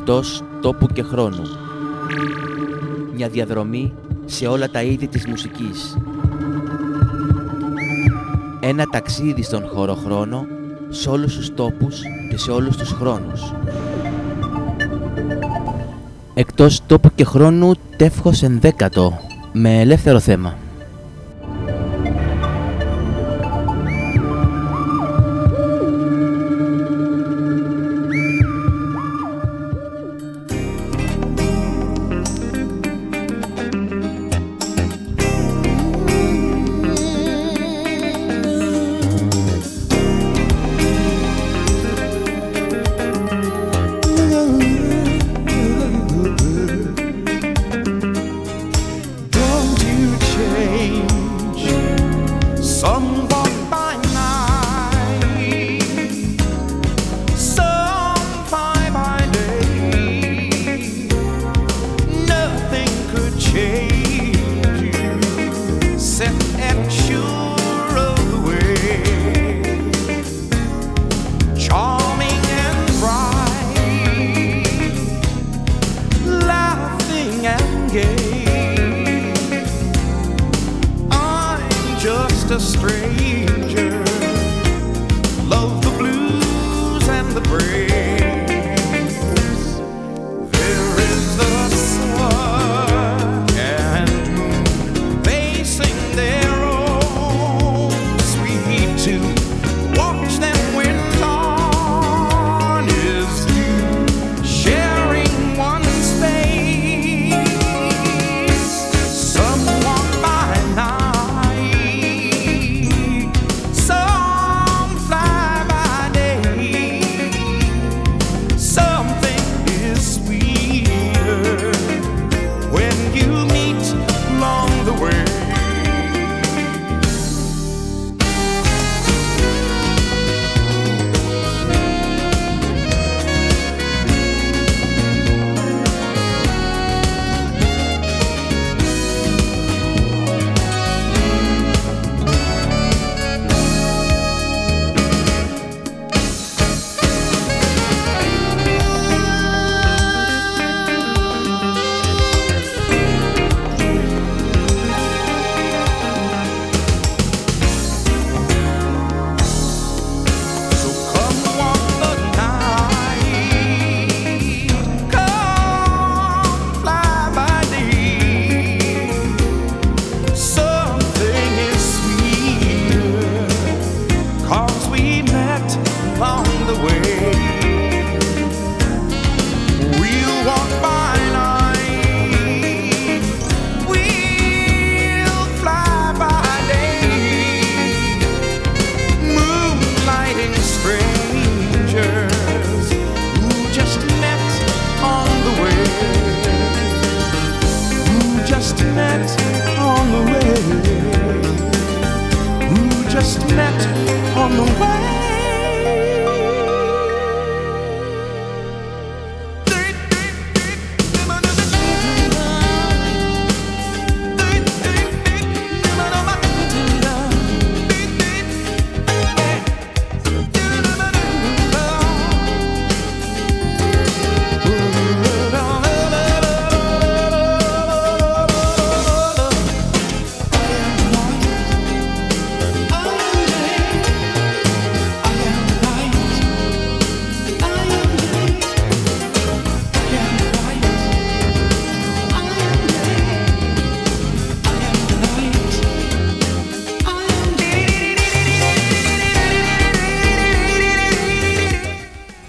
εκτός τόπου και χρόνου. Μια διαδρομή σε όλα τα είδη της μουσικής. Ένα ταξίδι στον χωροχρόνο, σε όλους τους τόπους και σε όλους τους χρόνους. Εκτός τόπου και χρόνου, τεύχος ενδέκατο, με ελεύθερο θέμα.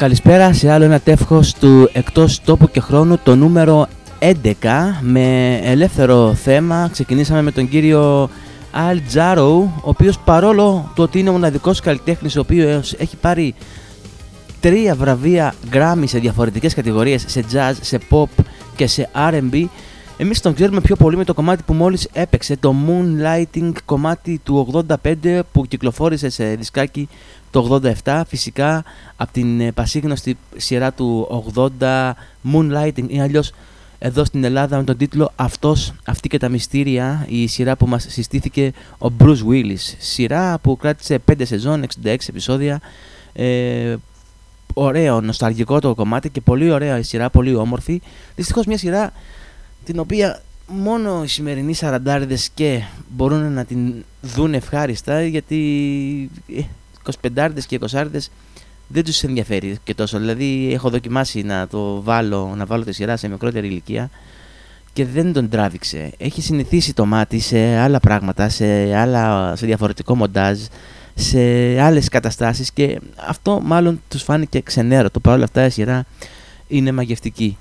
Καλησπέρα σε άλλο ένα τεύχος του εκτός τόπου και χρόνου το νούμερο 11 με ελεύθερο θέμα. Ξεκινήσαμε με τον κύριο Al Jarrow, ο οποίος παρόλο το ότι είναι ο μοναδικός καλλιτέχνης ο οποίος έχει πάρει τρία βραβεία Grammy σε διαφορετικές κατηγορίες, σε jazz, σε pop και σε R&B, εμείς τον ξέρουμε πιο πολύ με το κομμάτι που μόλις έπαιξε, το Moonlighting κομμάτι του 85 που κυκλοφόρησε σε δισκάκι το 87 φυσικά από την ε, πασίγνωστη σειρά του 80 Moonlighting ή αλλιώς εδώ στην Ελλάδα με τον τίτλο «Αυτός, αυτή και τα μυστήρια» η σειρά που μας συστήθηκε ο Bruce Willis. Σειρά που κράτησε 5 σεζόν, 66 επεισόδια ε, ωραίο, νοσταλγικό το κομμάτι και πολύ ωραία η σειρά, πολύ όμορφη. Δυστυχώς μια σειρά την οποία μόνο οι σημερινοί σαραντάριδες και μπορούν να την δουν ευχάριστα γιατί 25 και 20 δεν τους ενδιαφέρει και τόσο. Δηλαδή έχω δοκιμάσει να το βάλω, να βάλω τη σειρά σε μικρότερη ηλικία και δεν τον τράβηξε. Έχει συνηθίσει το μάτι σε άλλα πράγματα, σε, άλλα, σε διαφορετικό μοντάζ, σε άλλες καταστάσεις και αυτό μάλλον τους φάνηκε ξενέρωτο. Παρ' όλα αυτά η σειρά είναι μαγευτική.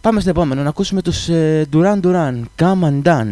Α, πάμε στο επόμενο, να ακούσουμε τους ε, Duran Duran, Come and Done.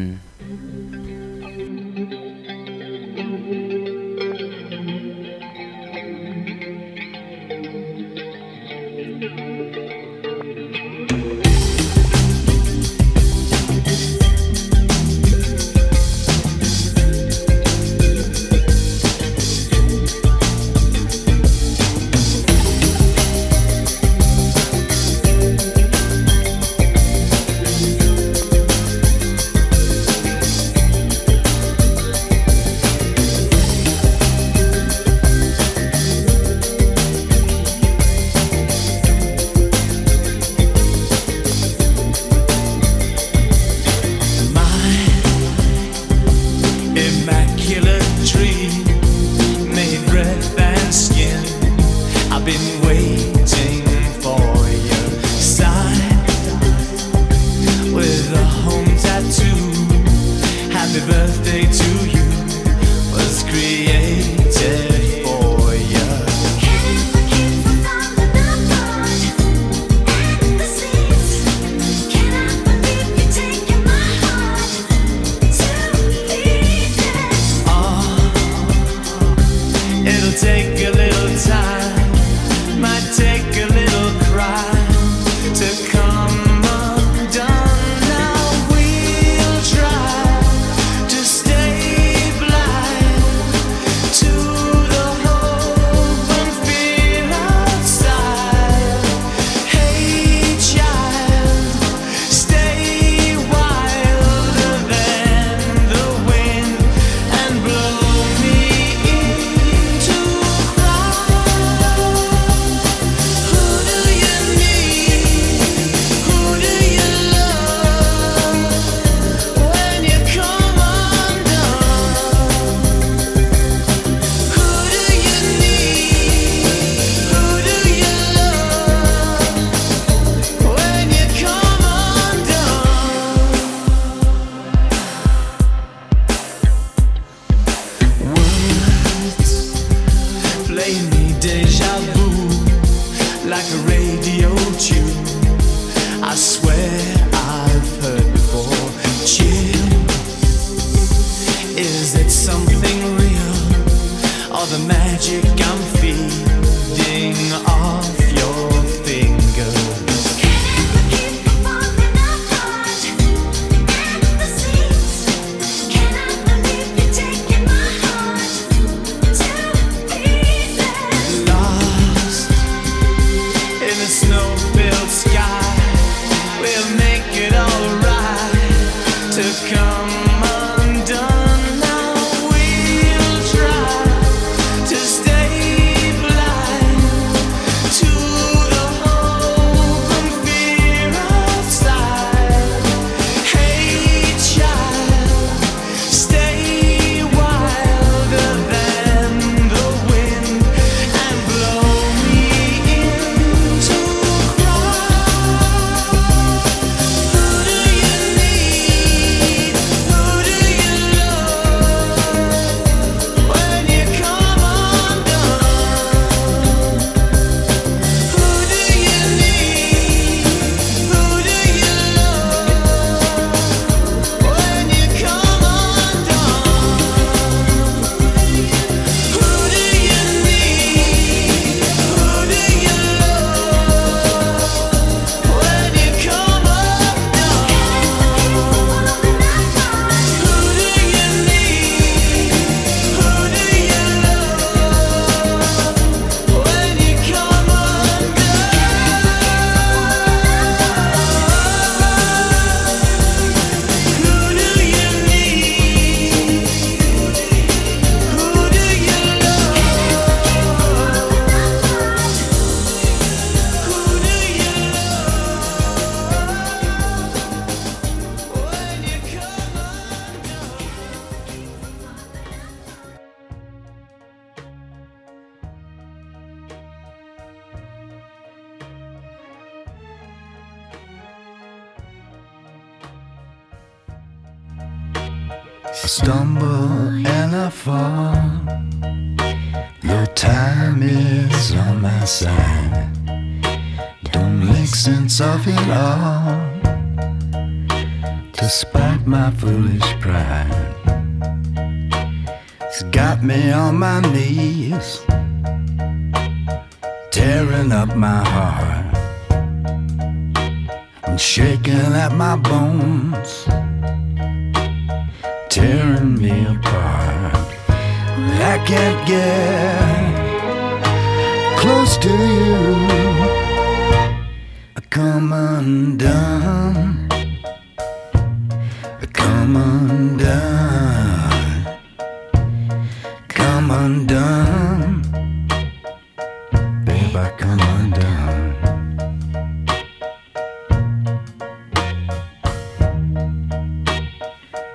I come undone.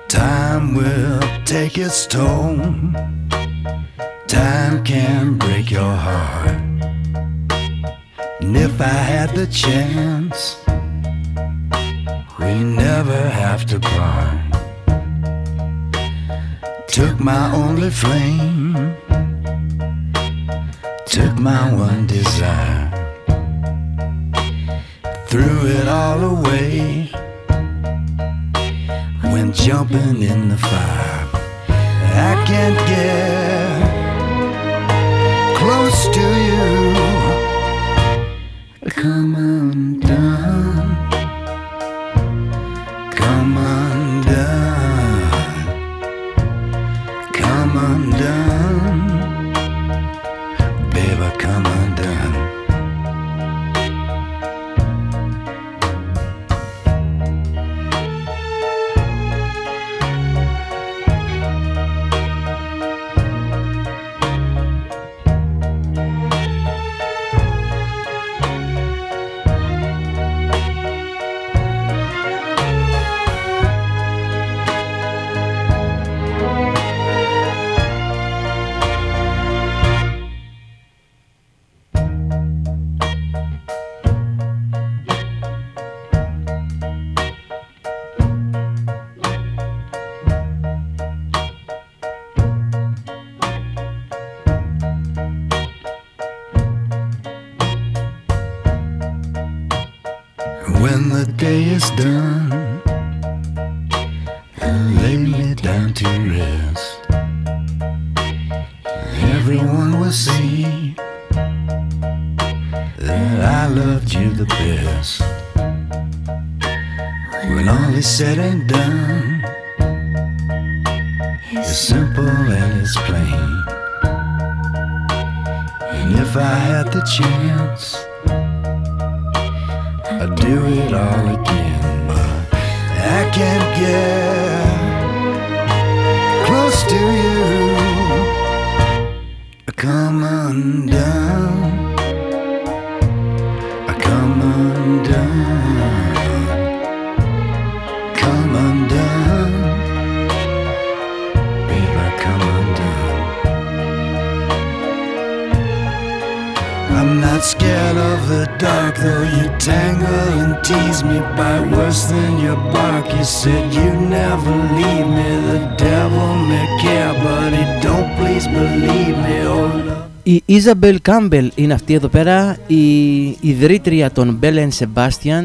Time will take its toll. Time can break your heart. And if I had the chance, we never have to part. Took my only flame, my one desire, threw it all away Η Isabel Campbell είναι αυτή εδώ πέρα, η ιδρύτρια των Bell Sebastian.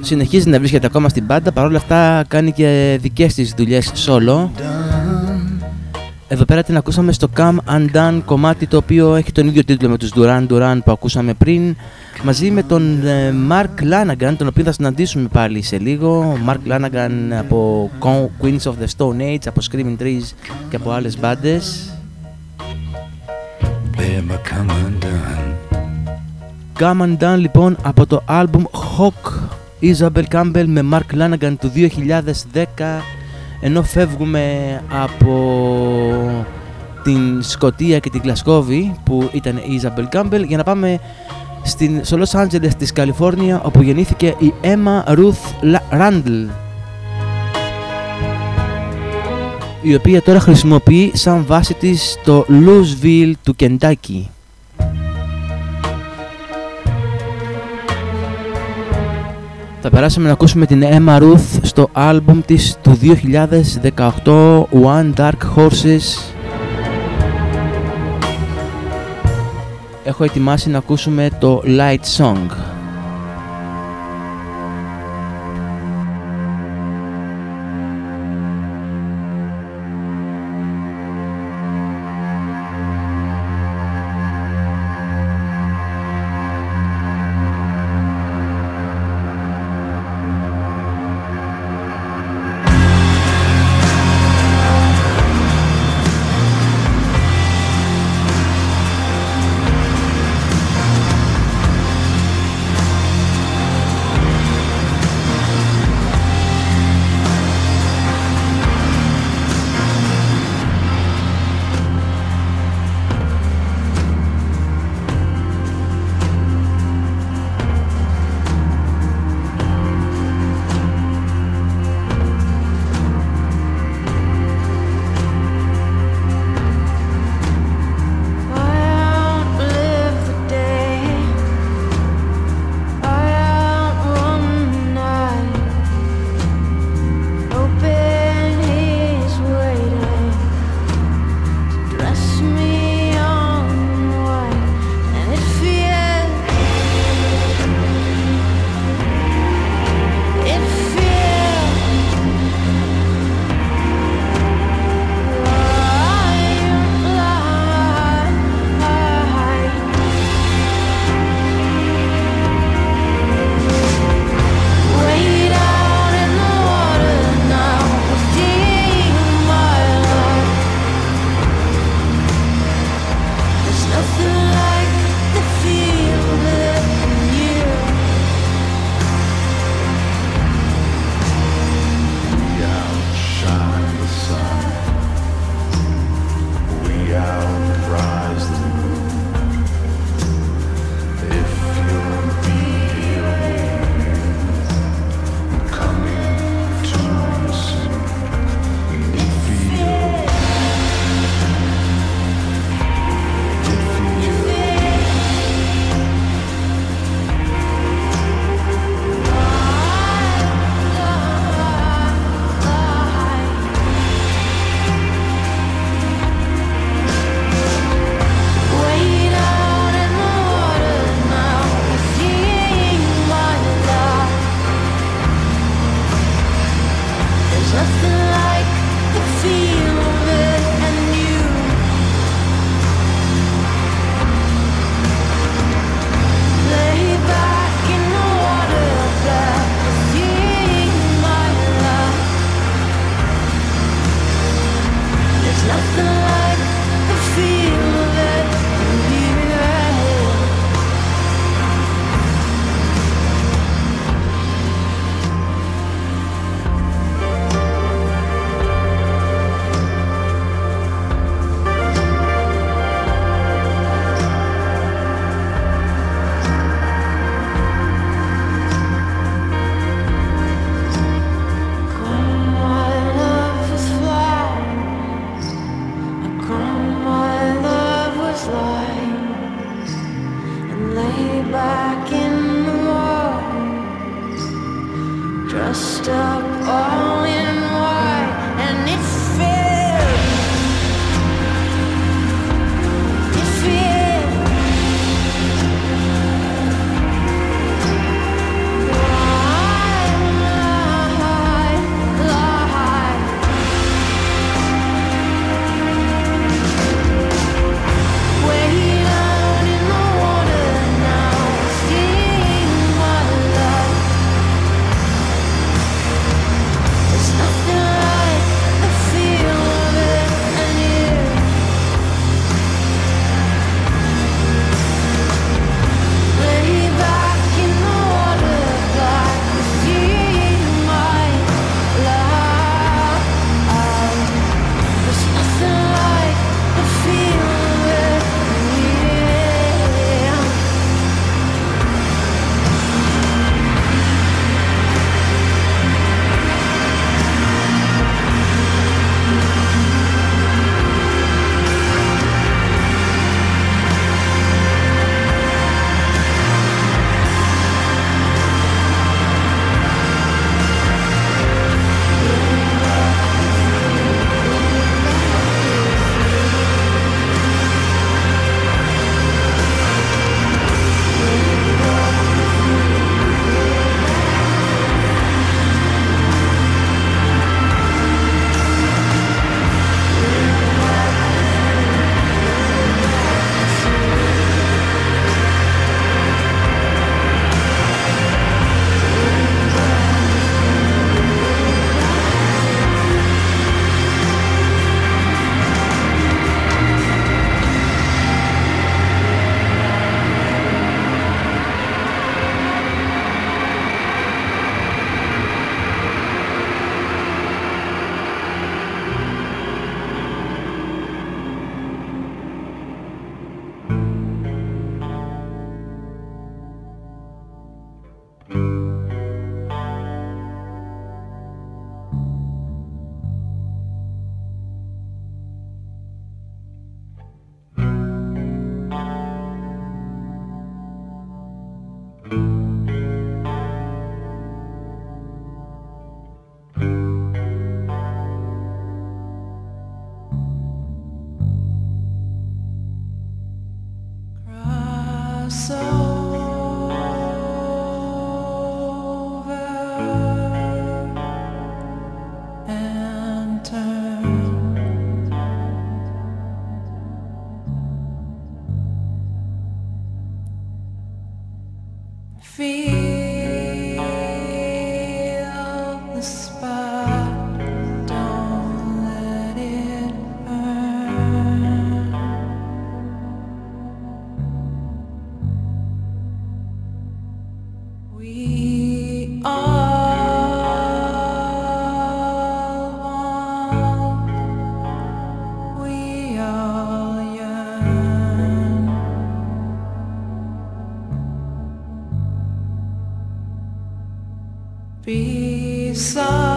Συνεχίζει να βρίσκεται ακόμα στην πάντα, παρόλα αυτά κάνει και δικές της δουλειές solo. Εδώ πέρα την ακούσαμε στο Come Undone κομμάτι το οποίο έχει τον ίδιο τίτλο με τους Duran Duran που ακούσαμε πριν μαζί με τον ε, Mark Lanagan τον οποίο θα συναντήσουμε πάλι σε λίγο Mark Lanagan από Queens of the Stone Age, από Screaming Trees και από άλλες μπάντες Babe, I come undone. Come Undone λοιπόν από το album Hawk Isabel Campbell με Mark Lanagan του 2010 ενώ φεύγουμε από την Σκοτία και την Γλασκόβη που ήταν η Isabel Campbell για να πάμε στην, στο Los Angeles της Καλιφόρνια όπου γεννήθηκε η Emma Ruth La- Randall η οποία τώρα χρησιμοποιεί σαν βάση της το Louisville του Κεντάκι. Θα Θα περάσουμε να ακούσουμε την Emma Ruth στο άλμπουμ της του 2018 One Dark Horses Έχω ετοιμάσει να ακούσουμε το Light Song beside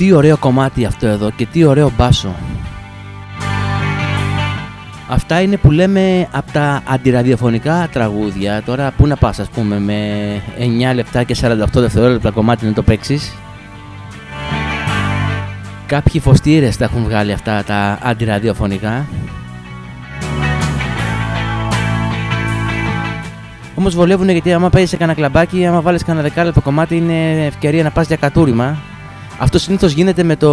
Τι ωραίο κομμάτι αυτό εδώ και τι ωραίο μπάσο. Αυτά είναι που λέμε από τα αντιραδιοφωνικά τραγούδια. Τώρα πού να πας ας πούμε με 9 λεπτά και 48 δευτερόλεπτα κομμάτι να το παίξεις. Κάποιοι φωστήρες τα έχουν βγάλει αυτά τα αντιραδιοφωνικά. Όμως βολεύουν γιατί άμα παίζεις σε κανένα κλαμπάκι, άμα βάλεις κανένα δεκάλεπτο κομμάτι, είναι ευκαιρία να πας για κατούριμα. Αυτό συνήθως γίνεται με το,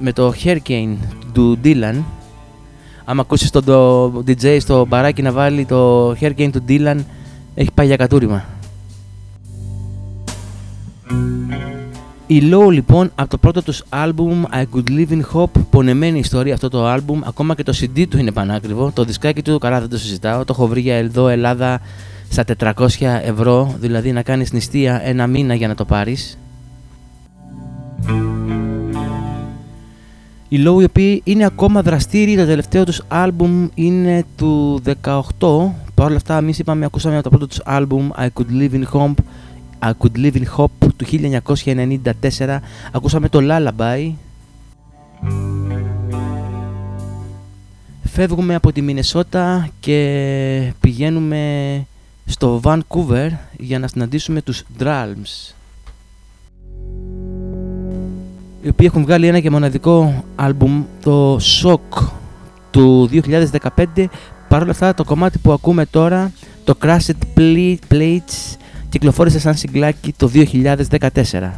με το Hurricane του Dylan. Άμα ακούσεις τον το DJ στο μπαράκι να βάλει το Hurricane του Dylan, έχει πάει για κατούριμα. Η Low λοιπόν από το πρώτο τους άλμπουμ I Could Live in Hope πονεμένη ιστορία αυτό το άλμπουμ ακόμα και το CD του είναι πανάκριβο το δισκάκι του καλά δεν το συζητάω το έχω βρει για εδώ Ελλάδα στα 400 ευρώ δηλαδή να κάνεις νηστεία ένα μήνα για να το πάρεις η Low η οποία είναι ακόμα δραστήρια το τελευταίο τους άλμπουμ είναι του 18 παρ' όλα αυτά εμείς είπαμε ακούσαμε από το πρώτο τους άλμπουμ I Could Live in Hope I Could Live in Hope του 1994 ακούσαμε το Lullaby φεύγουμε από τη Μινεσότα και πηγαίνουμε στο Vancouver για να συναντήσουμε τους Drums οι οποίοι έχουν βγάλει ένα και μοναδικό άλμπουμ το Shock του 2015 παρόλα αυτά το κομμάτι που ακούμε τώρα το Crushed Plates κυκλοφόρησε σαν συγκλάκι το 2014.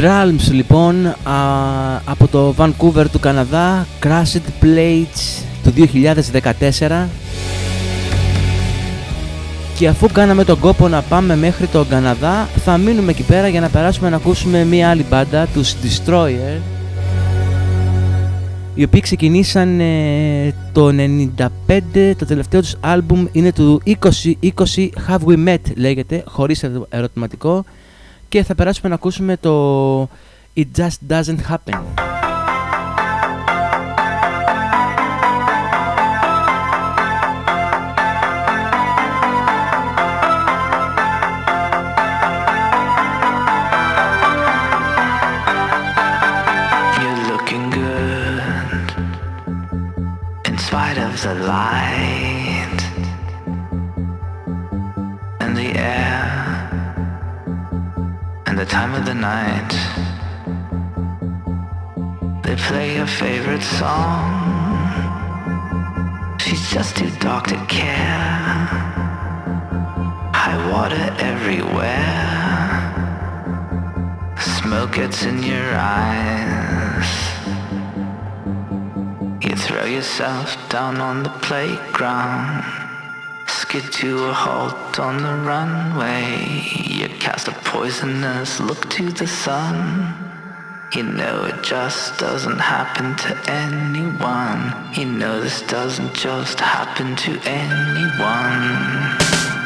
Drums λοιπόν α, από το Vancouver του Καναδά Crashed Plates του 2014 και αφού κάναμε τον κόπο να πάμε μέχρι τον Καναδά θα μείνουμε εκεί πέρα για να περάσουμε να ακούσουμε μια άλλη μπάντα τους Destroyer οι οποίοι ξεκινήσαν το 95 το τελευταίο τους άλμπουμ είναι του 2020 Have We Met λέγεται χωρίς ερωτηματικό και θα περάσουμε να ακούσουμε το It Just Doesn't Happen. the lie. the time of the night. They play your favorite song. She's just too dark to care. High water everywhere. Smoke gets in your eyes. You throw yourself down on the playground skid to a halt on the runway. You cast a poisonous look to the sun. You know it just doesn't happen to anyone. You know this doesn't just happen to anyone.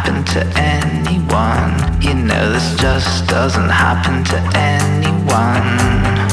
happen to anyone. You know this just doesn't happen to anyone.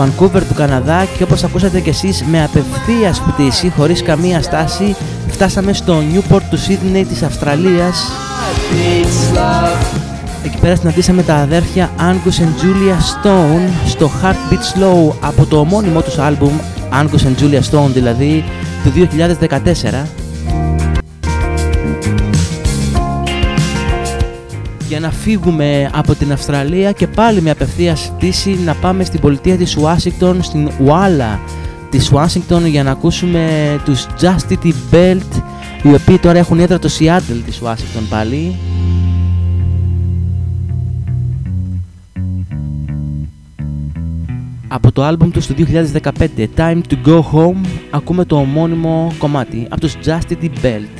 Vancouver του Καναδά και όπως ακούσατε και εσείς με απευθείας πτήση χωρίς καμία στάση φτάσαμε στο Newport του Sydney της Αυστραλίας. Εκεί πέρα συναντήσαμε τα αδέρφια Angus and Julia Stone στο Heartbeat Slow από το ομώνυμό τους άλμπουμ Angus and Julia Stone δηλαδή του 2014 για να φύγουμε από την Αυστραλία και πάλι με απευθεία πτήση να πάμε στην πολιτεία της Ουάσιγκτον, στην Ουάλα της Ουάσιγκτον για να ακούσουμε τους Justity Belt οι οποίοι τώρα έχουν έδρα το Seattle της Ουάσιγκτον πάλι. Από το άλμπουμ τους στο 2015 Time to Go Home ακούμε το ομώνυμο κομμάτι από τους Justity Belt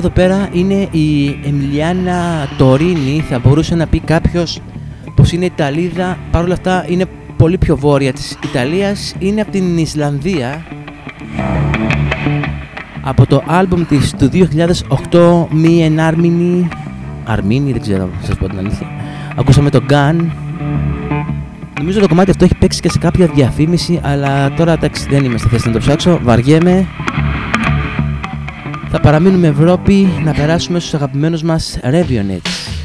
εδώ πέρα είναι η Εμιλιάνα Τωρίνη. Θα μπορούσε να πει κάποιος πως είναι Ιταλίδα. Παρ' όλα αυτά είναι πολύ πιο βόρεια της Ιταλίας. Είναι από την Ισλανδία. Από το άλμπουμ της του 2008 «Μη εν Άρμινη». Αρμίνη, δεν ξέρω, σας πω την αλήθεια. Ακούσαμε το Gun. Νομίζω το κομμάτι αυτό έχει παίξει και σε κάποια διαφήμιση, αλλά τώρα εντάξει δεν είμαι στη θέση να το ψάξω. Βαριέμαι. Θα παραμείνουμε Ευρώπη να περάσουμε στους αγαπημένους μας Revionets.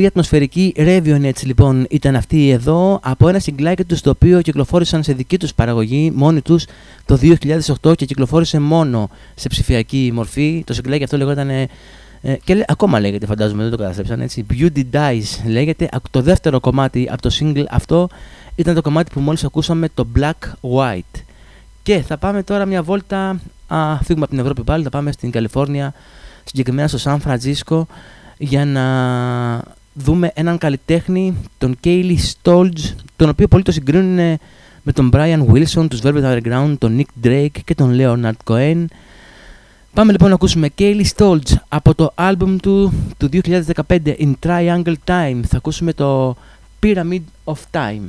Πολύ ατμοσφαιρική Ravionets λοιπόν ήταν αυτή εδώ από ένα συγκλάκι τους το οποίο κυκλοφόρησαν σε δική τους παραγωγή μόνοι τους το 2008 και κυκλοφόρησε μόνο σε ψηφιακή μορφή. Το συγκλάκι αυτό λεγόταν ε, και ακόμα λέγεται φαντάζομαι δεν το καταστρέψαν έτσι. Beauty Dies λέγεται. Το δεύτερο κομμάτι από το single αυτό ήταν το κομμάτι που μόλις ακούσαμε το Black White. Και θα πάμε τώρα μια βόλτα α, φύγουμε από την Ευρώπη πάλι θα πάμε στην Καλιφόρνια συγκεκριμένα στο Σαν Φραντζίσκο για να δούμε έναν καλλιτέχνη, τον Kaylee Stolz, τον οποίο πολλοί το συγκρίνουν με τον Brian Wilson, τους Velvet Underground, τον Nick Drake και τον Leonard Cohen. Πάμε λοιπόν να ακούσουμε Kaylee Stolz από το άλμπουμ του του 2015 In Triangle Time. Θα ακούσουμε το Pyramid of Time.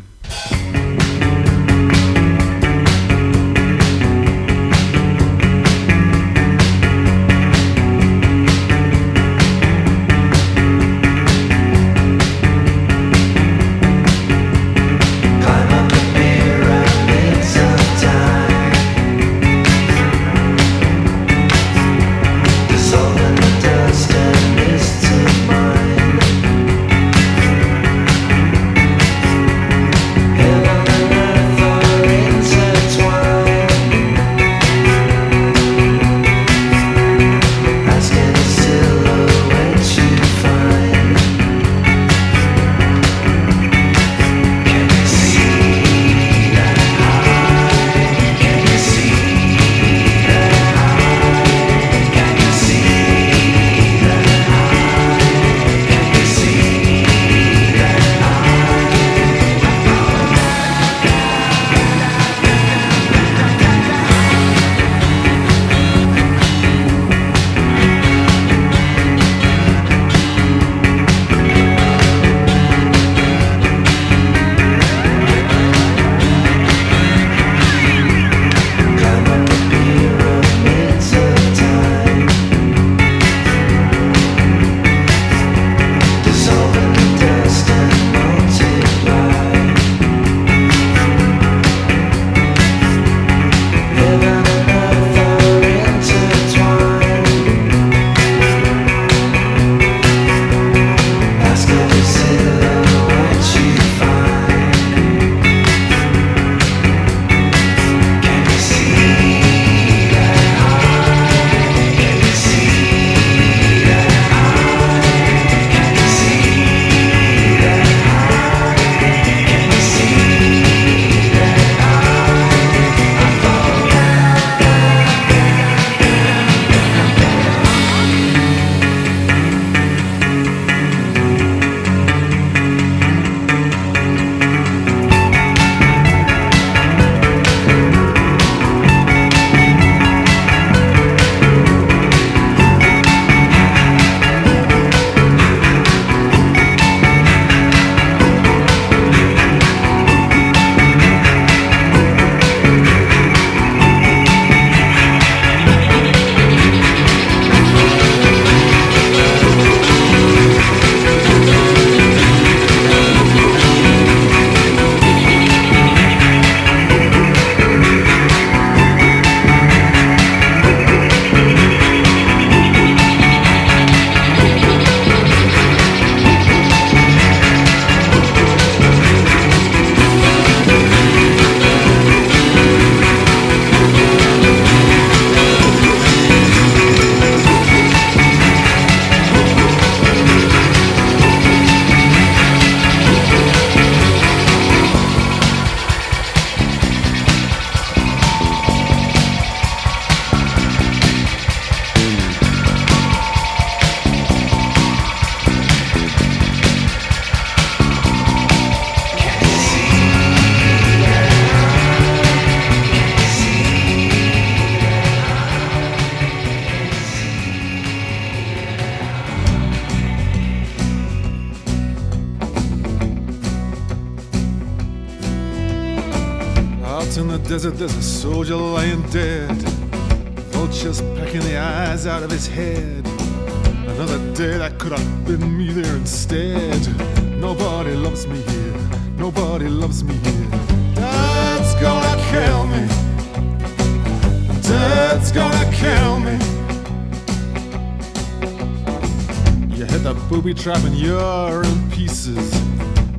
Trap and you're in pieces.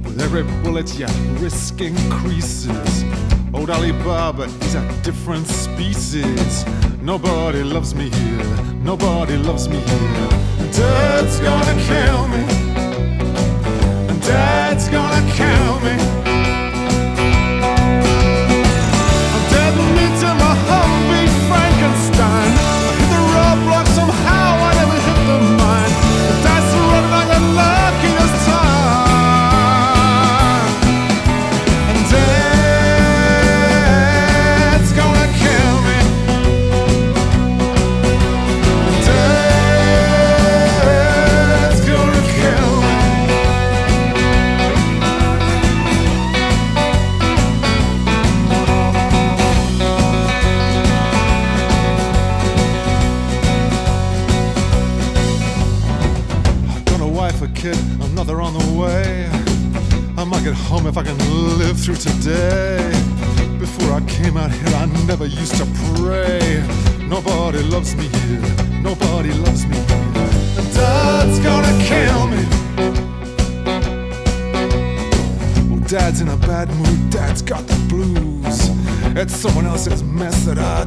With every bullet, your risk increases. Old Alibaba, he's a different species. Nobody loves me here, nobody loves me here. Dad's gonna kill me.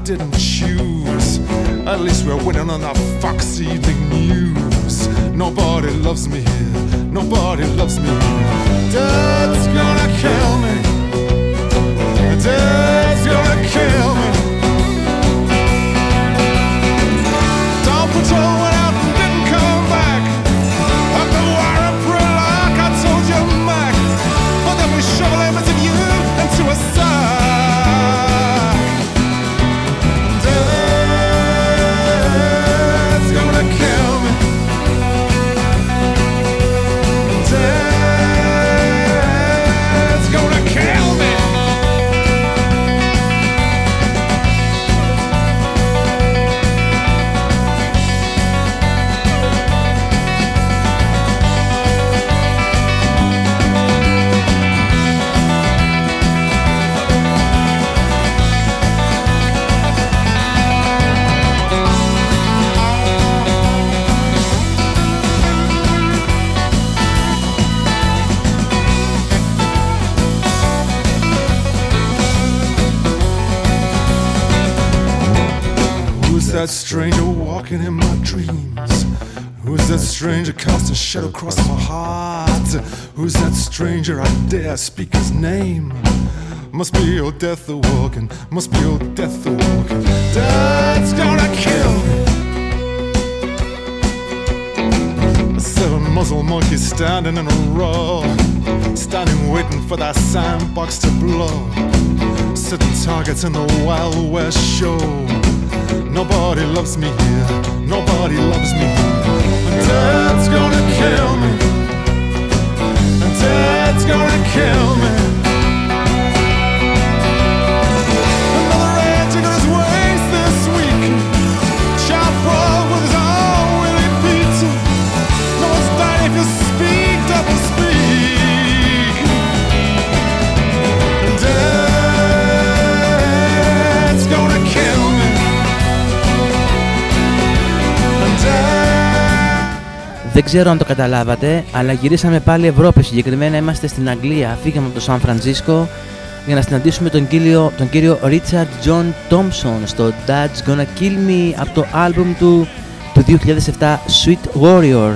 Didn't choose. At least we're winning on the Fox Evening News. Nobody loves me here, nobody loves me here. Dad's gonna kill me. Dad's gonna kill me. That stranger walking in my dreams? Who's that stranger casting shadow across my heart? Who's that stranger I dare speak his name? Must be old death the walking, must be old death the walking. Dad's gonna kill me. Seven muzzle monkeys standing in a row, standing waiting for that sandbox to blow. Sitting targets in the Wild West show. Nobody loves me here. Nobody loves me. And Dad's gonna kill me. And Dad's gonna kill me. Δεν ξέρω αν το καταλάβατε, αλλά γυρίσαμε πάλι Ευρώπη. Συγκεκριμένα είμαστε στην Αγγλία. Φύγαμε από το Σαν Φρανσίσκο για να συναντήσουμε τον κύριο, τον κύριο Richard John Thompson στο Dad's Gonna Kill Me από το άλμπουμ του του 2007 Sweet Warrior.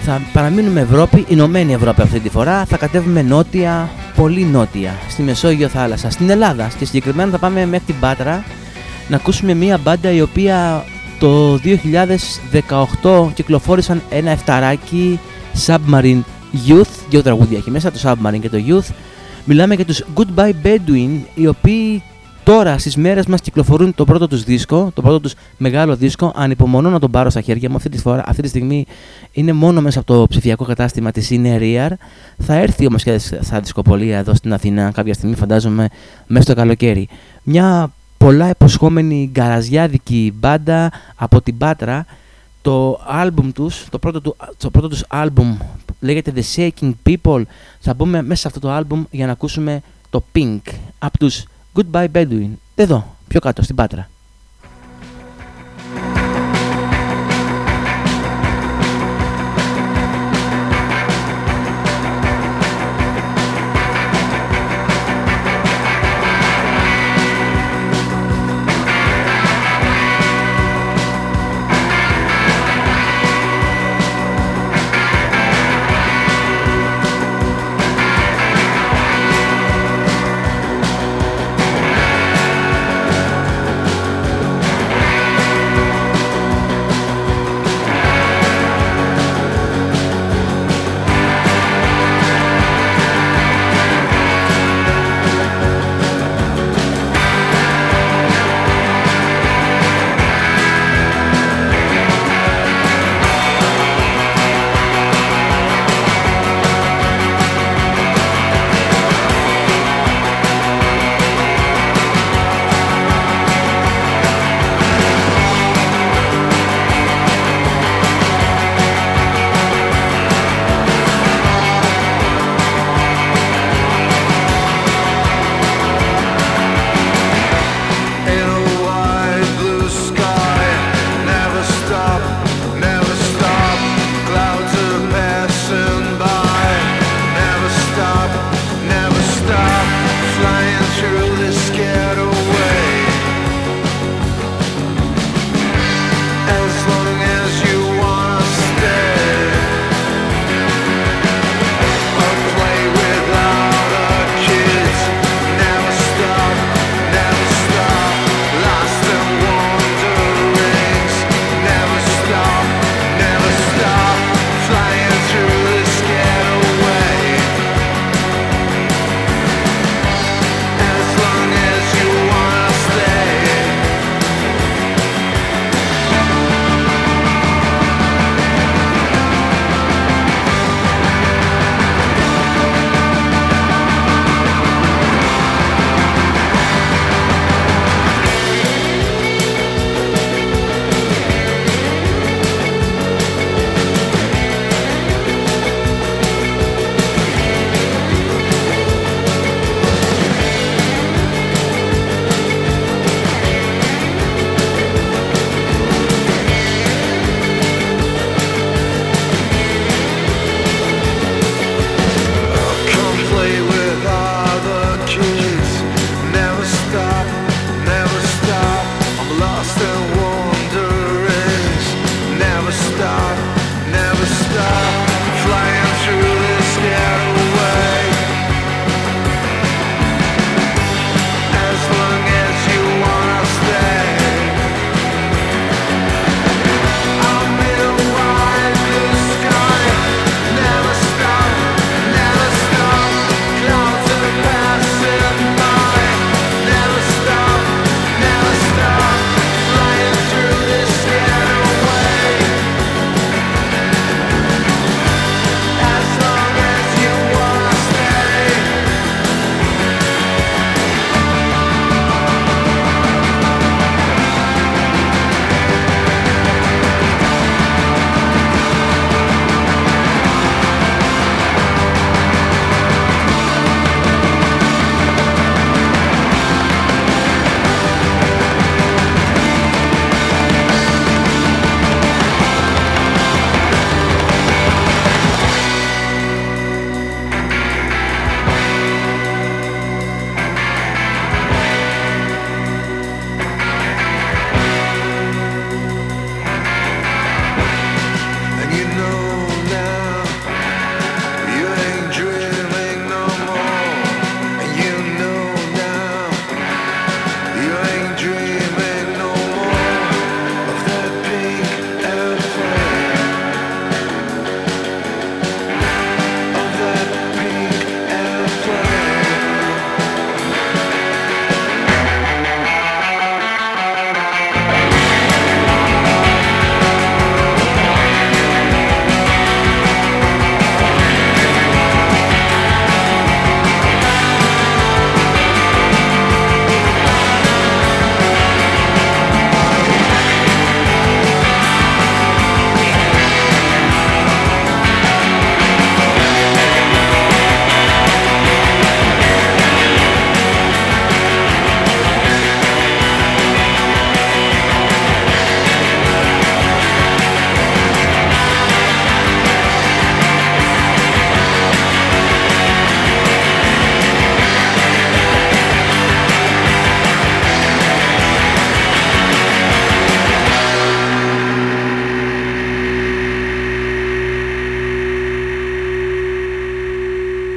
Θα παραμείνουμε Ευρώπη, Ηνωμένη Ευρώπη αυτή τη φορά. Θα κατέβουμε νότια, πολύ νότια, στη Μεσόγειο θάλασσα, στην Ελλάδα. Και συγκεκριμένα θα πάμε μέχρι την Πάτρα να ακούσουμε μία μπάντα η οποία το 2018 κυκλοφόρησαν ένα εφταράκι Submarine Youth, δύο τραγούδια έχει μέσα, το Submarine και το Youth. Μιλάμε για τους Goodbye Bedouin, οι οποίοι τώρα στις μέρες μας κυκλοφορούν το πρώτο τους δίσκο, το πρώτο τους μεγάλο δίσκο. Ανυπομονώ να τον πάρω στα χέρια μου αυτή τη, φορά, αυτή τη στιγμή. Είναι μόνο μέσα από το ψηφιακό κατάστημα της Είναι Rear. Θα έρθει όμως και στα δισκοπολία εδώ στην Αθήνα κάποια στιγμή, φαντάζομαι, μέσα στο καλοκαίρι. Μια πολλά υποσχόμενη γκαραζιάδικη μπάντα από την Πάτρα. Το άλμπουμ τους, το πρώτο, του, το πρώτο τους άλμπουμ λέγεται The Shaking People. Θα μπούμε μέσα σε αυτό το άλμπουμ για να ακούσουμε το Pink από τους Goodbye Bedouin. Εδώ, πιο κάτω, στην Πάτρα.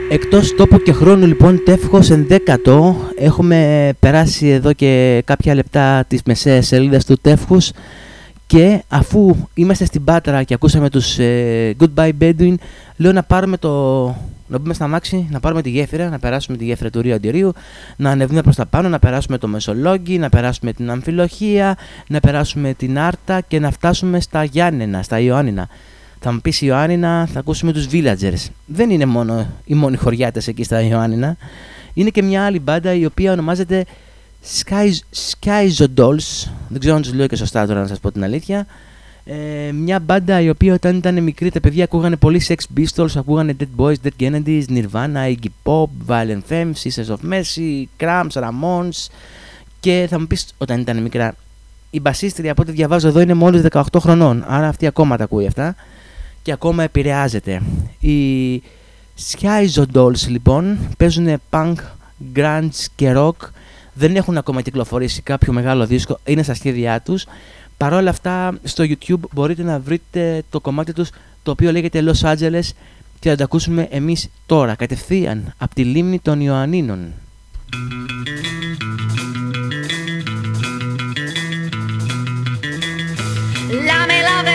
Εκτός τόπου και χρόνου λοιπόν τεύχος ενδέκατο έχουμε περάσει εδώ και κάποια λεπτά τις μεσαίες σελίδες του τεύχους και αφού είμαστε στην Πάτρα και ακούσαμε τους ε, Goodbye Bedouin λέω να πάρουμε το... Να μπούμε στα μάξι, να πάρουμε τη γέφυρα, να περάσουμε τη γέφυρα του Ρίου Αντιρίου, να ανεβούμε προς τα πάνω, να περάσουμε το Μεσολόγγι, να περάσουμε την Αμφιλοχία, να περάσουμε την Άρτα και να φτάσουμε στα Γιάννενα, στα Ιωάννινα. Θα μου πεις Ιωάννινα, θα ακούσουμε τους Villagers. Δεν είναι μόνο οι μόνοι χωριάτες εκεί στα Ιωάννινα. Είναι και μια άλλη μπάντα η οποία ονομάζεται Sky Dolls. Δεν ξέρω αν τους λέω και σωστά τώρα να σας πω την αλήθεια. Ε, μια μπάντα η οποία όταν ήταν μικρή τα παιδιά ακούγανε πολύ Sex Pistols, ακούγανε Dead Boys, Dead Kennedys, Nirvana, Iggy Pop, Violent Femmes, Sisters of Mercy, Cramps, Ramones και θα μου πεις όταν ήταν μικρά η μπασίστρια από ό,τι διαβάζω εδώ είναι μόλις 18 χρονών άρα αυτή ακόμα τα ακούει αυτά και ακόμα επηρεάζεται. Οι Sky Dolls λοιπόν παίζουν punk, grunge και rock. Δεν έχουν ακόμα κυκλοφορήσει κάποιο μεγάλο δίσκο, είναι στα σχέδιά τους. Παρ' όλα αυτά στο YouTube μπορείτε να βρείτε το κομμάτι τους το οποίο λέγεται Los Angeles και θα τα ακούσουμε εμείς τώρα κατευθείαν από τη λίμνη των Ιωαννίνων. Lame, lame.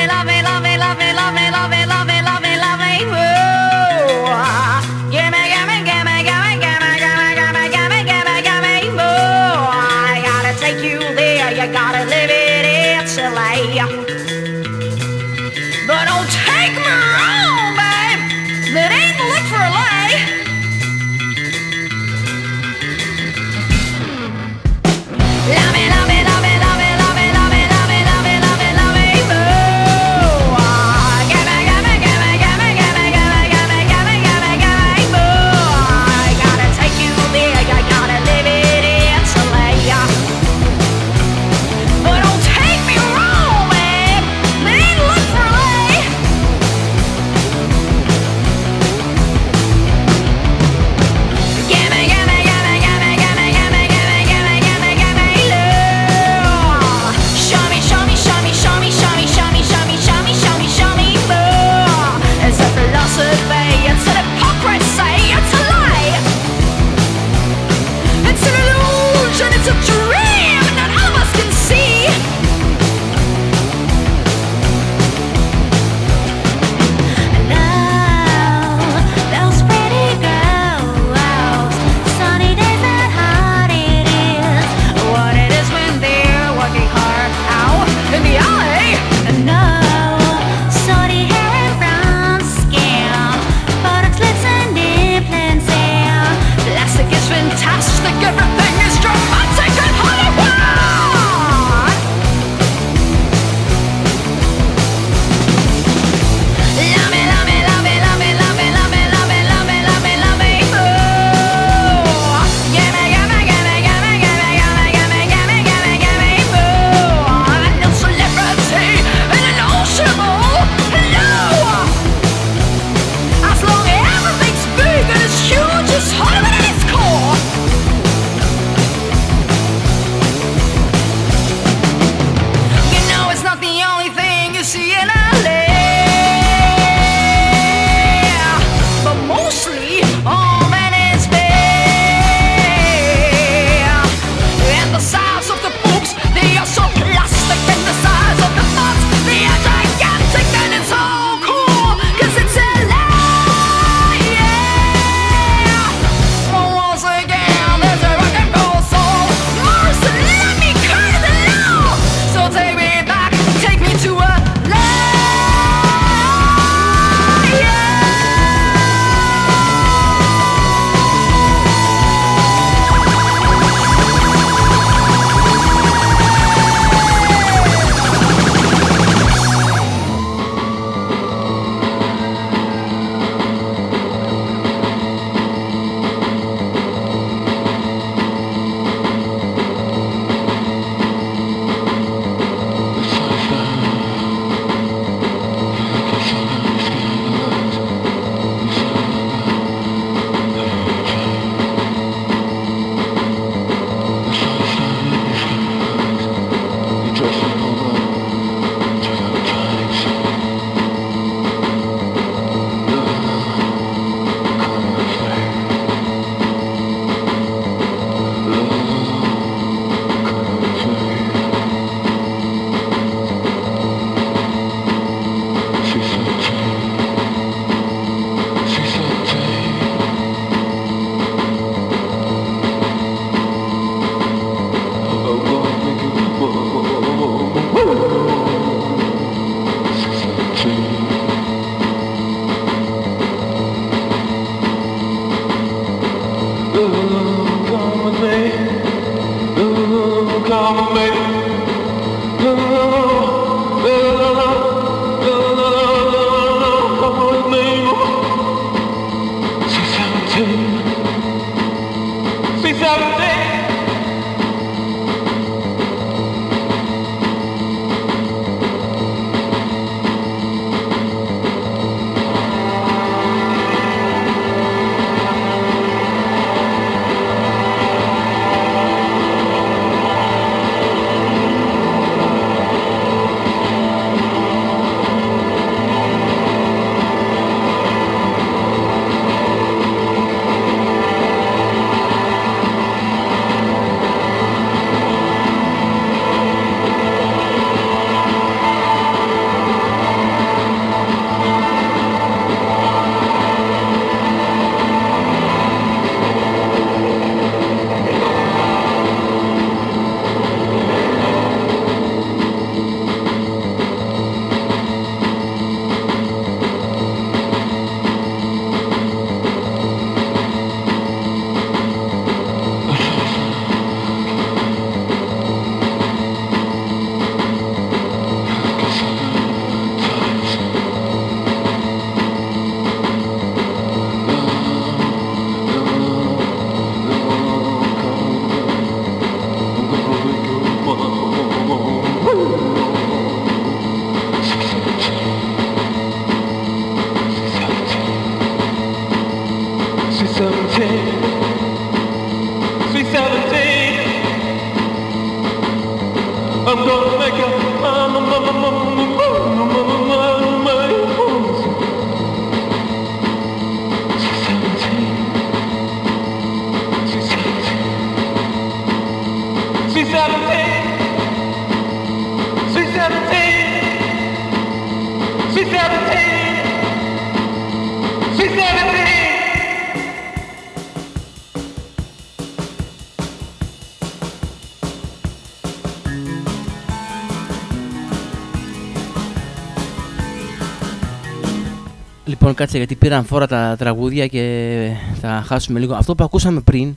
Λοιπόν, κάτσε γιατί πήραν φόρα τα τραγούδια και θα χάσουμε λίγο. Αυτό που ακούσαμε πριν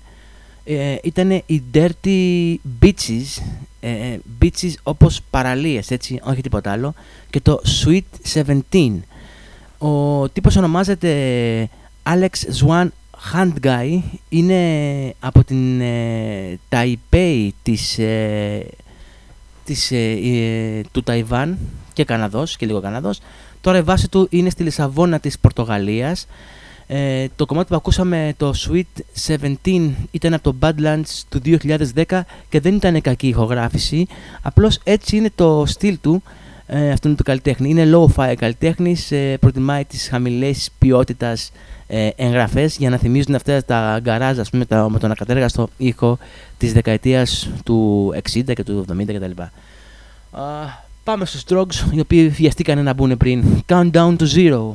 ε, ήταν οι Dirty Beaches, ε, ε beaches όπως παραλίες, έτσι, όχι τίποτα άλλο, και το Sweet 17. Ο τύπος ονομάζεται Alex Zwan Handguy, είναι από την ε, Taipei της, ε, της, ε, του Ταϊβάν και Καναδός και λίγο Καναδός. Τώρα η βάση του είναι στη Λισαβόνα της Πορτογαλίας. Ε, το κομμάτι που ακούσαμε, το Sweet 17, ήταν από το Badlands του 2010 και δεν ήταν κακή ηχογράφηση. Απλώς έτσι είναι το στυλ του, ε, αυτό είναι το καλλιτέχνη. Είναι low-fi καλλιτέχνης, ε, προτιμάει τις χαμηλές ποιότητας ε, εγγραφές για να θυμίζουν αυτές τα γκαράζ ας πούμε, με τον ακατέργαστο ήχο της δεκαετίας του 60 και του 70 κτλ. Πάμε στους Drugs, οι οποίοι βιαστήκαν να μπουν πριν. Countdown to Zero.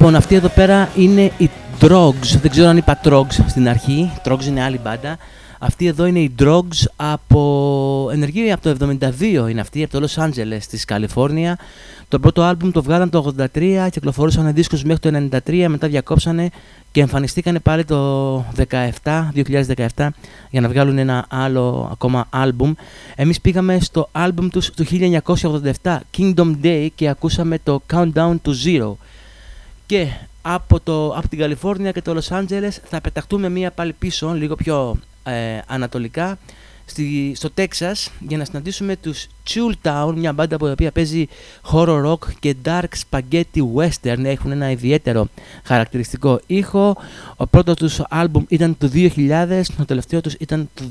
Λοιπόν, αυτή εδώ πέρα είναι η Drogs. Δεν ξέρω αν είπα Drogs στην αρχή. Drogs είναι άλλη μπάντα. Αυτή εδώ είναι η Drogs από ενεργή από το 72 είναι αυτή, από το Los Angeles της Καλιφόρνια. Το πρώτο άλμπουμ το βγάλαν το 83, κυκλοφορούσαν δίσκους μέχρι το 93, μετά διακόψανε και εμφανιστήκανε πάλι το 17, 2017 για να βγάλουν ένα άλλο ακόμα άλμπουμ. Εμείς πήγαμε στο άλμπουμ τους του 1987, Kingdom Day και ακούσαμε το Countdown to Zero. Και από, το, από την Καλιφόρνια και το Los Angeles θα πεταχτούμε μία πάλι πίσω, λίγο πιο ε, ανατολικά, στη, στο Τέξας για να συναντήσουμε τους Chul Town, μια μπάντα που οποία παίζει horror rock και dark spaghetti western. Έχουν ένα ιδιαίτερο χαρακτηριστικό ήχο. Ο πρώτος τους άλμπουμ ήταν το 2000, το τελευταίο τους ήταν το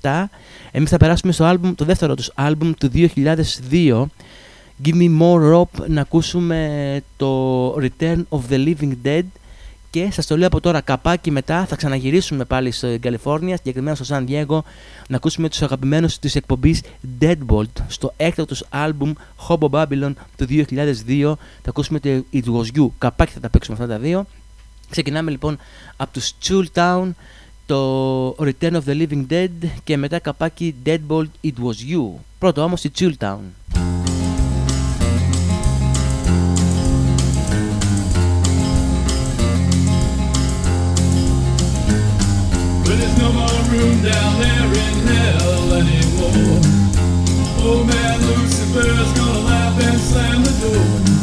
2017. Εμείς θα περάσουμε στο άλμπουμ, το δεύτερο τους άλμπουμ του 2002. Give me more rope να ακούσουμε το Return of the Living Dead. Και σας το λέω από τώρα καπάκι μετά θα ξαναγυρίσουμε πάλι στην Καλιφόρνια, συγκεκριμένα στο Σαν Diego να ακούσουμε τους αγαπημένους της εκπομπής Deadbolt στο έκτακτο τους άλμπουμ Hobo Babylon του 2002 θα ακούσουμε το It Was You, καπάκι θα τα παίξουμε αυτά τα δύο. Ξεκινάμε λοιπόν από τους Chul Town το Return of the Living Dead και μετά καπάκι Deadbolt It Was You. Πρώτο όμως η Chul Town room down there in hell anymore. Old man Lucifer's gonna laugh and slam the door,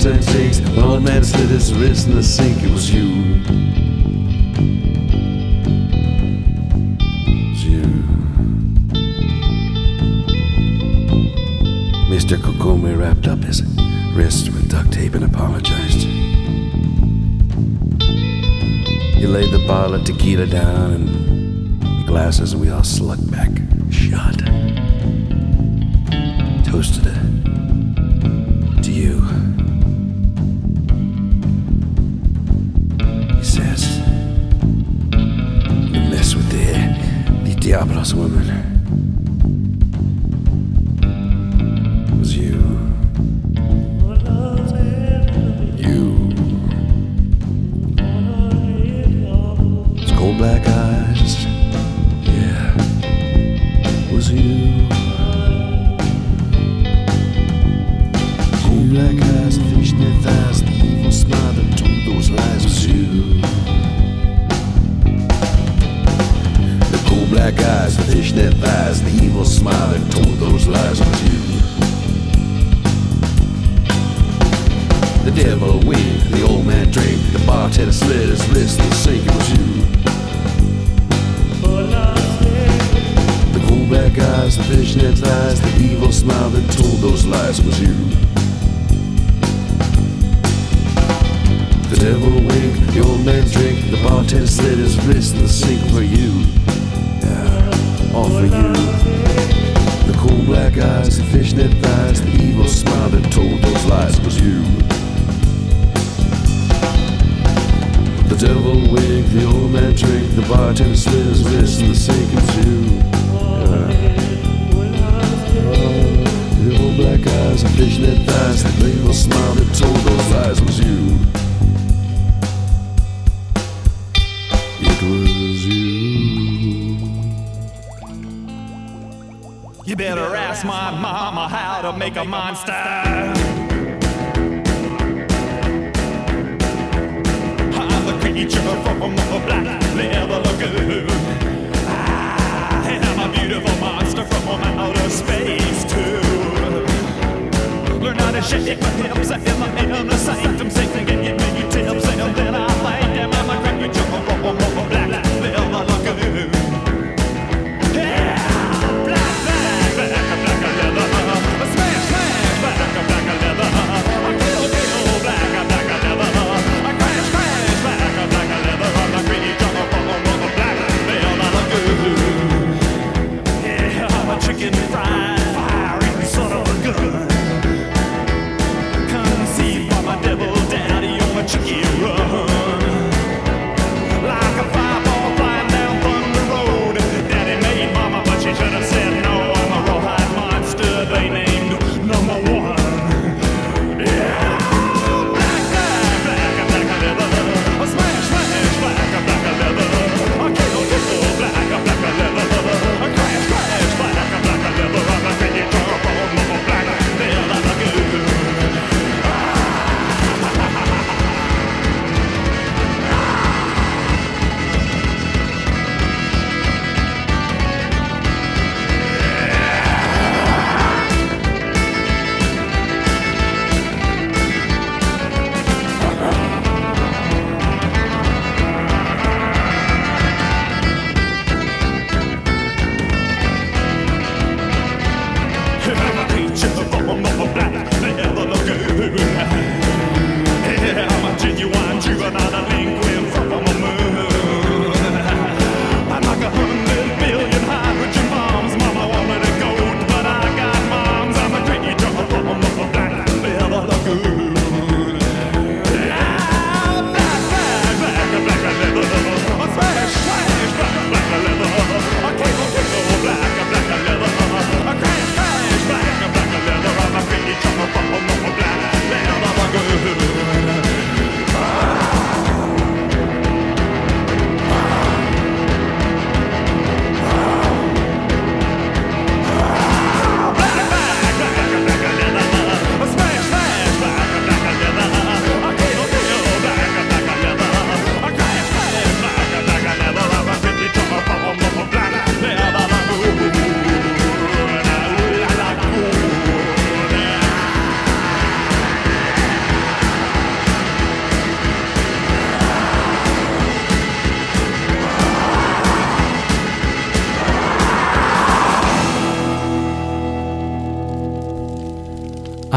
sometimes takes. Old man slid his wrist in the sink, it was you. It was you. Mr. Kokumi wrapped up his wrist with duct tape and apologized. He laid the bottle of tequila down and the glasses, and we all slugged back, shot, toasted it. Diablos woman.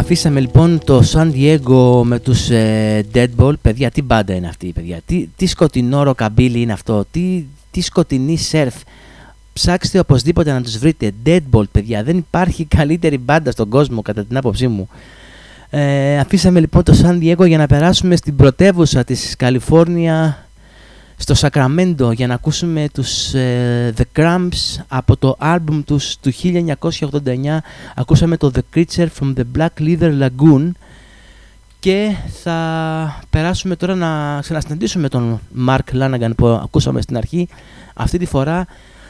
Αφήσαμε λοιπόν το San Diego με τους ε, Deadball. Παιδιά, τι μπάντα είναι αυτή, παιδιά. Τι, τι σκοτεινό ροκαμπίλι είναι αυτό. Τι, τι σκοτεινή σερφ. Ψάξτε οπωσδήποτε να τους βρείτε. Deadball, παιδιά. Δεν υπάρχει καλύτερη μπάντα στον κόσμο, κατά την άποψή μου. Ε, αφήσαμε λοιπόν το San Diego για να περάσουμε στην πρωτεύουσα της Καλιφόρνια στο Σακραμέντο για να ακούσουμε τους ε, The Cramps από το άλμπουμ τους του 1989 ακούσαμε το The Creature from the Black Leather Lagoon. Και θα περάσουμε τώρα να ξανασυναντήσουμε τον Mark Lanagan που ακούσαμε στην αρχή. Αυτή τη φορά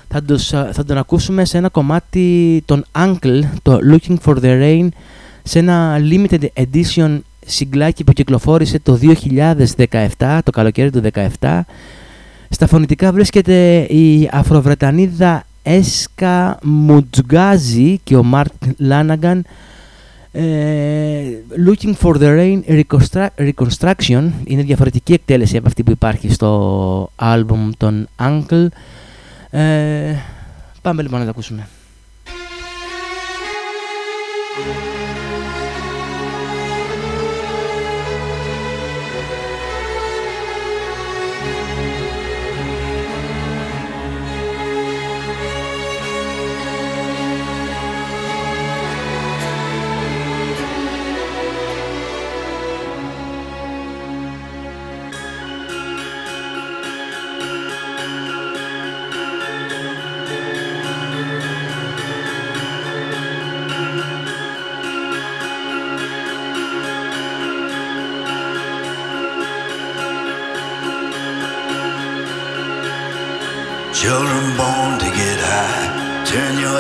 θα, τους, θα τον ακούσουμε σε ένα κομμάτι των Uncle το Looking for the Rain σε ένα limited edition συγκλάκι που κυκλοφόρησε το 2017, το καλοκαίρι του 2017. Στα φωνητικά βρίσκεται η Αφροβρετανίδα Έσκα Μουτζγκάζη και ο Μάρκ Λάναγκαν. Looking for the Rain Reconstruction είναι διαφορετική εκτέλεση από αυτή που υπάρχει στο άλμπουμ των Uncle. Ε, πάμε λοιπόν να τα ακούσουμε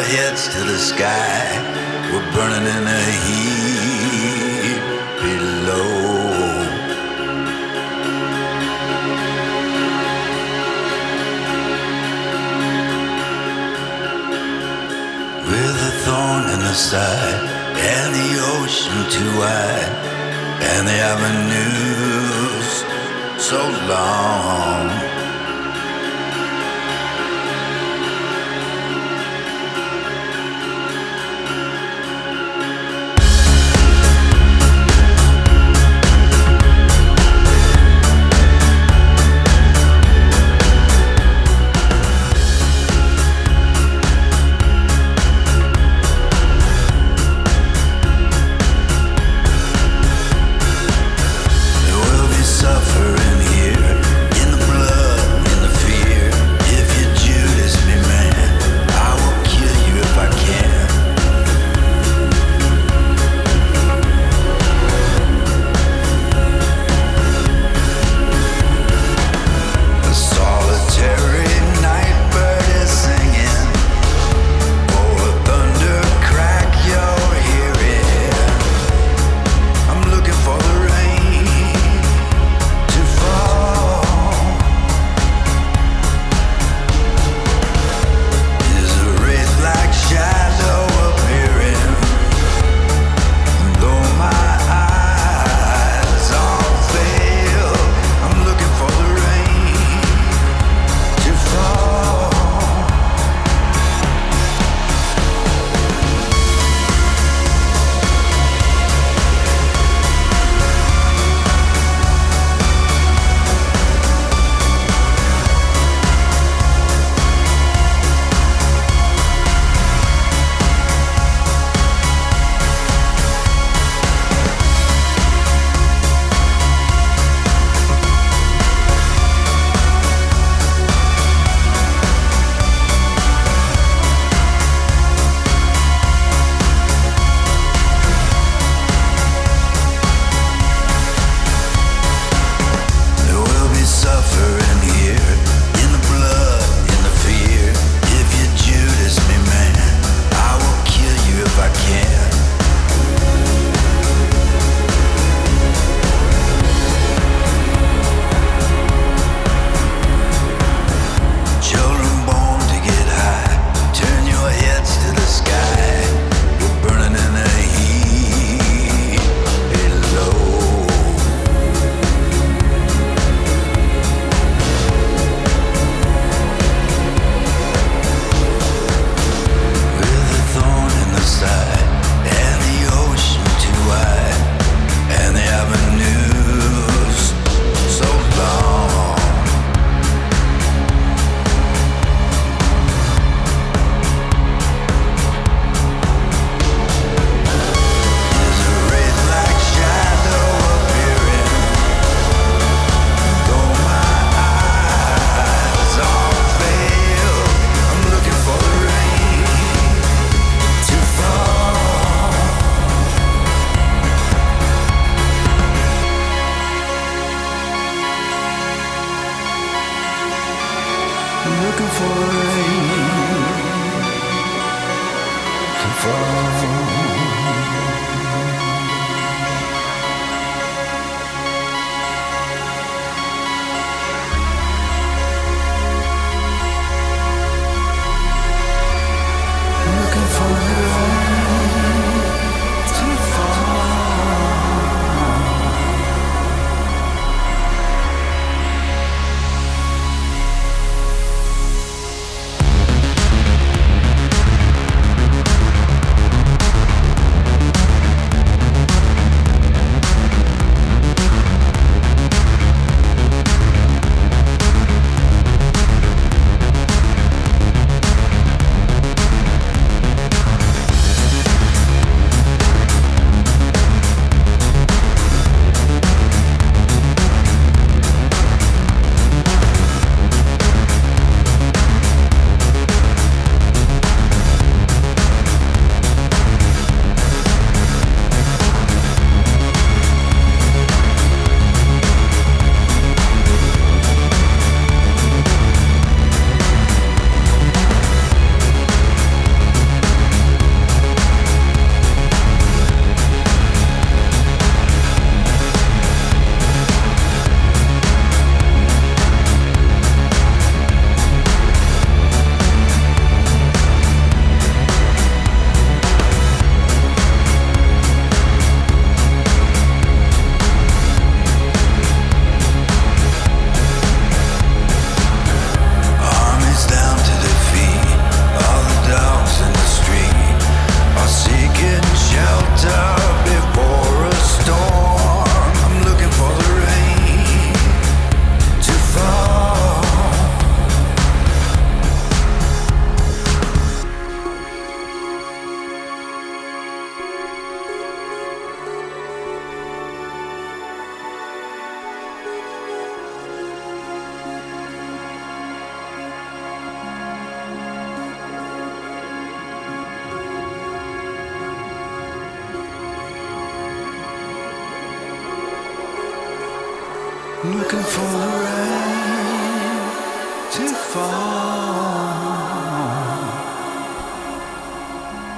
heads to the sky. We're burning in the heat below. With a thorn in the side, and the ocean too wide, and the avenues so long.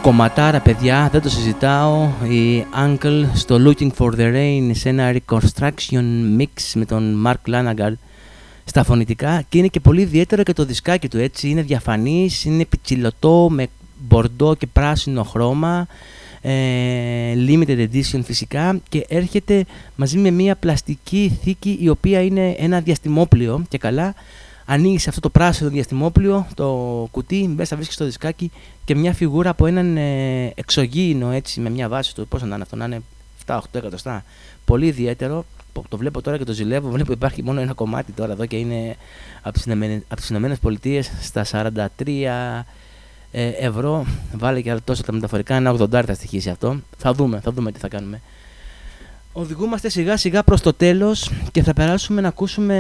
Κομματάρα παιδιά, δεν το συζητάω. Η Uncle στο Looking for the Rain σε ένα reconstruction mix με τον Mark Lanagar στα φωνητικά και είναι και πολύ ιδιαίτερο και το δισκάκι του έτσι. Είναι διαφανής, είναι πιτσιλωτό με μπορντό και πράσινο χρώμα. ε, limited edition φυσικά και έρχεται μαζί με μια πλαστική θήκη η οποία είναι ένα διαστημόπλιο και καλά ανοίγεις αυτό το πράσινο διαστημόπλιο, το κουτί, μέσα βρίσκεις το δισκάκι και μια φιγούρα από έναν ε, εξωγήινο έτσι με μια βάση του, πώς να είναι αυτό, να είναι 7-8 εκατοστά. Πολύ ιδιαίτερο, το- το βλέπω τώρα και το ζηλεύω, βλέπω υπάρχει μόνο ένα κομμάτι τώρα εδώ και είναι από τις Ηνωμένες- από τις Ηνωμένες Πολιτείες στα 43 ε, ευρώ, βάλε και άλλο τόσο τα μεταφορικά, ένα 80 θα στοιχήσει αυτό. Θα δούμε, θα δούμε τι θα κάνουμε. Οδηγούμαστε σιγά σιγά προς το τέλος και θα περάσουμε να ακούσουμε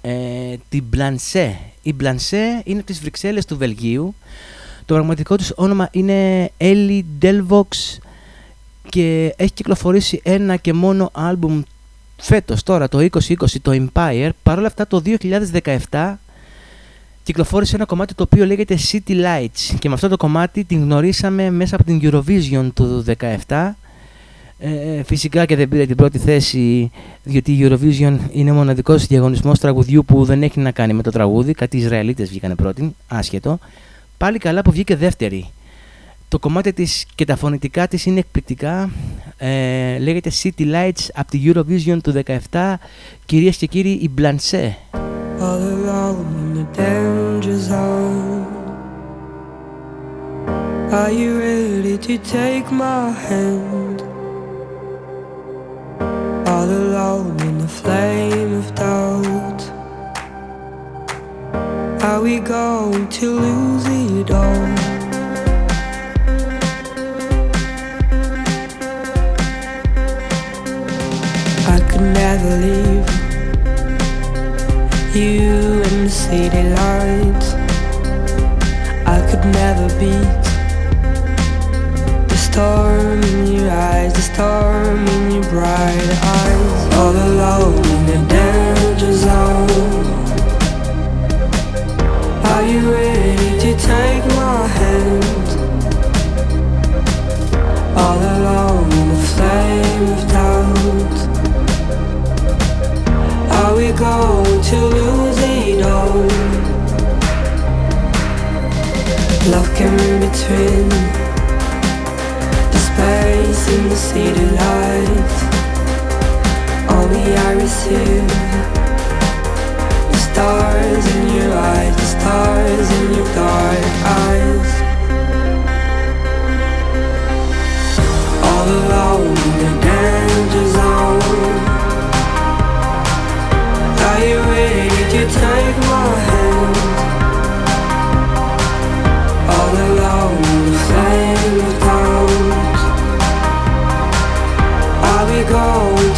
ε, την Μπλανσέ. Η Μπλανσέ είναι από τις Βρυξέλλες του Βελγίου. Το πραγματικό της όνομα είναι Ellie Delvox και έχει κυκλοφορήσει ένα και μόνο άλμπουμ φέτος τώρα το 2020 το Empire. Παρ' όλα αυτά το 2017 κυκλοφόρησε ένα κομμάτι το οποίο λέγεται City Lights και με αυτό το κομμάτι την γνωρίσαμε μέσα από την Eurovision του 2017 ε, φυσικά και δεν πήρε την πρώτη θέση διότι η Eurovision είναι ο μοναδικός διαγωνισμός τραγουδιού που δεν έχει να κάνει με το τραγούδι. Κάτι οι Ισραηλίτες βγήκανε πρώτη, άσχετο. Πάλι καλά που βγήκε δεύτερη. Το κομμάτι της και τα φωνητικά της είναι εκπληκτικά. Ε, λέγεται City Lights από τη Eurovision του 2017 κυρίες και κύριοι η Blanche all alone in the danger zone. Are you ready to take my hand? All alone in the flame of doubt. Are we going to lose it all? I could never leave you in the city lights. I could never the storm in your eyes, the storm in your bright eyes. All alone in the danger zone. Are you ready to take my hand? All alone in the flame of doubt. Are we going to lose it all? Love came in between eyes in the city lights. Only I receive The stars in your eyes, the stars in your dark eyes. All alone in the danger zone Are you ready to take my hand?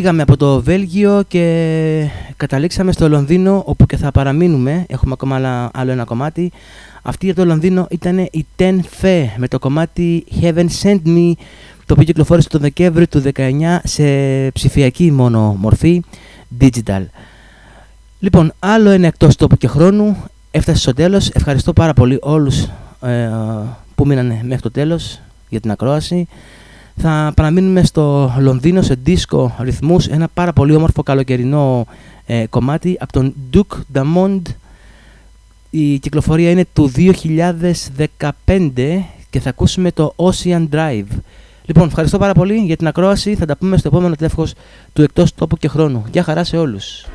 φύγαμε από το Βέλγιο και καταλήξαμε στο Λονδίνο όπου και θα παραμείνουμε. Έχουμε ακόμα άλλα- άλλο ένα κομμάτι. Αυτή για το Λονδίνο ήταν η Ten Fe με το κομμάτι Heaven Sent Me το οποίο κυκλοφόρησε το Δεκέμβριο του 19 σε ψηφιακή μόνο μορφή, digital. Λοιπόν, άλλο ένα εκτός τόπου και χρόνου. Έφτασε στο τέλος. Ευχαριστώ πάρα πολύ όλους ε, που μείνανε μέχρι το τέλος για την ακρόαση. Θα παραμείνουμε στο Λονδίνο σε δίσκο ρυθμούς, ένα πάρα πολύ όμορφο καλοκαιρινό ε, κομμάτι από τον Duke Damond. Η κυκλοφορία είναι του 2015 και θα ακούσουμε το Ocean Drive. Λοιπόν, ευχαριστώ πάρα πολύ για την ακρόαση. Θα τα πούμε στο επόμενο τεύχος του εκτός τόπου και χρόνου. Γεια χαρά σε όλους.